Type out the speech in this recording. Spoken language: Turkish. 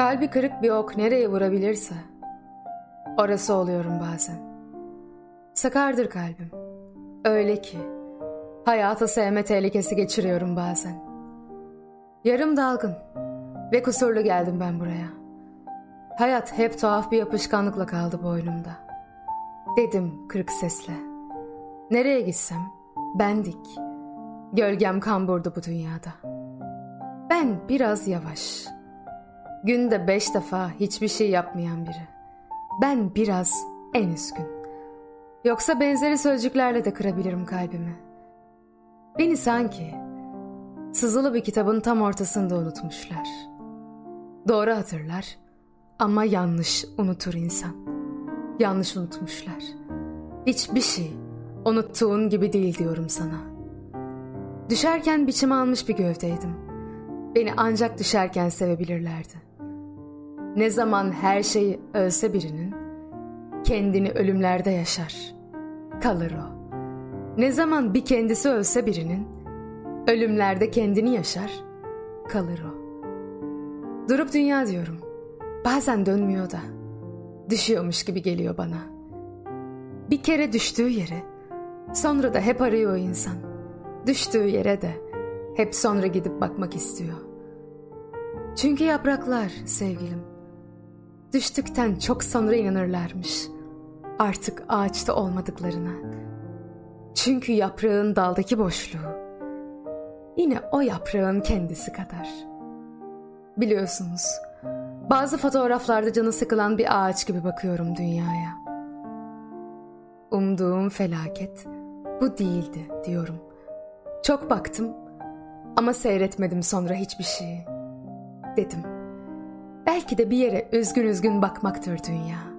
Kalbi kırık bir ok nereye vurabilirse orası oluyorum bazen. Sakardır kalbim. Öyle ki hayata sevme tehlikesi geçiriyorum bazen. Yarım dalgın ve kusurlu geldim ben buraya. Hayat hep tuhaf bir yapışkanlıkla kaldı boynumda. Dedim kırık sesle. Nereye gitsem bendik. Gölgem kamburdu bu dünyada. Ben biraz yavaş. Günde beş defa hiçbir şey yapmayan biri. Ben biraz en üzgün. Yoksa benzeri sözcüklerle de kırabilirim kalbimi. Beni sanki sızılı bir kitabın tam ortasında unutmuşlar. Doğru hatırlar ama yanlış unutur insan. Yanlış unutmuşlar. Hiçbir şey unuttuğun gibi değil diyorum sana. Düşerken biçim almış bir gövdeydim. Beni ancak düşerken sevebilirlerdi. Ne zaman her şeyi ölse birinin, kendini ölümlerde yaşar. Kalır o. Ne zaman bir kendisi ölse birinin, ölümlerde kendini yaşar. Kalır o. Durup dünya diyorum. Bazen dönmüyor da. Düşüyormuş gibi geliyor bana. Bir kere düştüğü yere, sonra da hep arıyor o insan. Düştüğü yere de hep sonra gidip bakmak istiyor. Çünkü yapraklar sevgilim. Düştükten çok sonra inanırlarmış. Artık ağaçta olmadıklarına. Çünkü yaprağın daldaki boşluğu yine o yaprağın kendisi kadar. Biliyorsunuz, bazı fotoğraflarda canı sıkılan bir ağaç gibi bakıyorum dünyaya. Umduğum felaket bu değildi diyorum. Çok baktım ama seyretmedim sonra hiçbir şeyi. Dedim. Belki de bir yere üzgün üzgün bakmaktır dünya.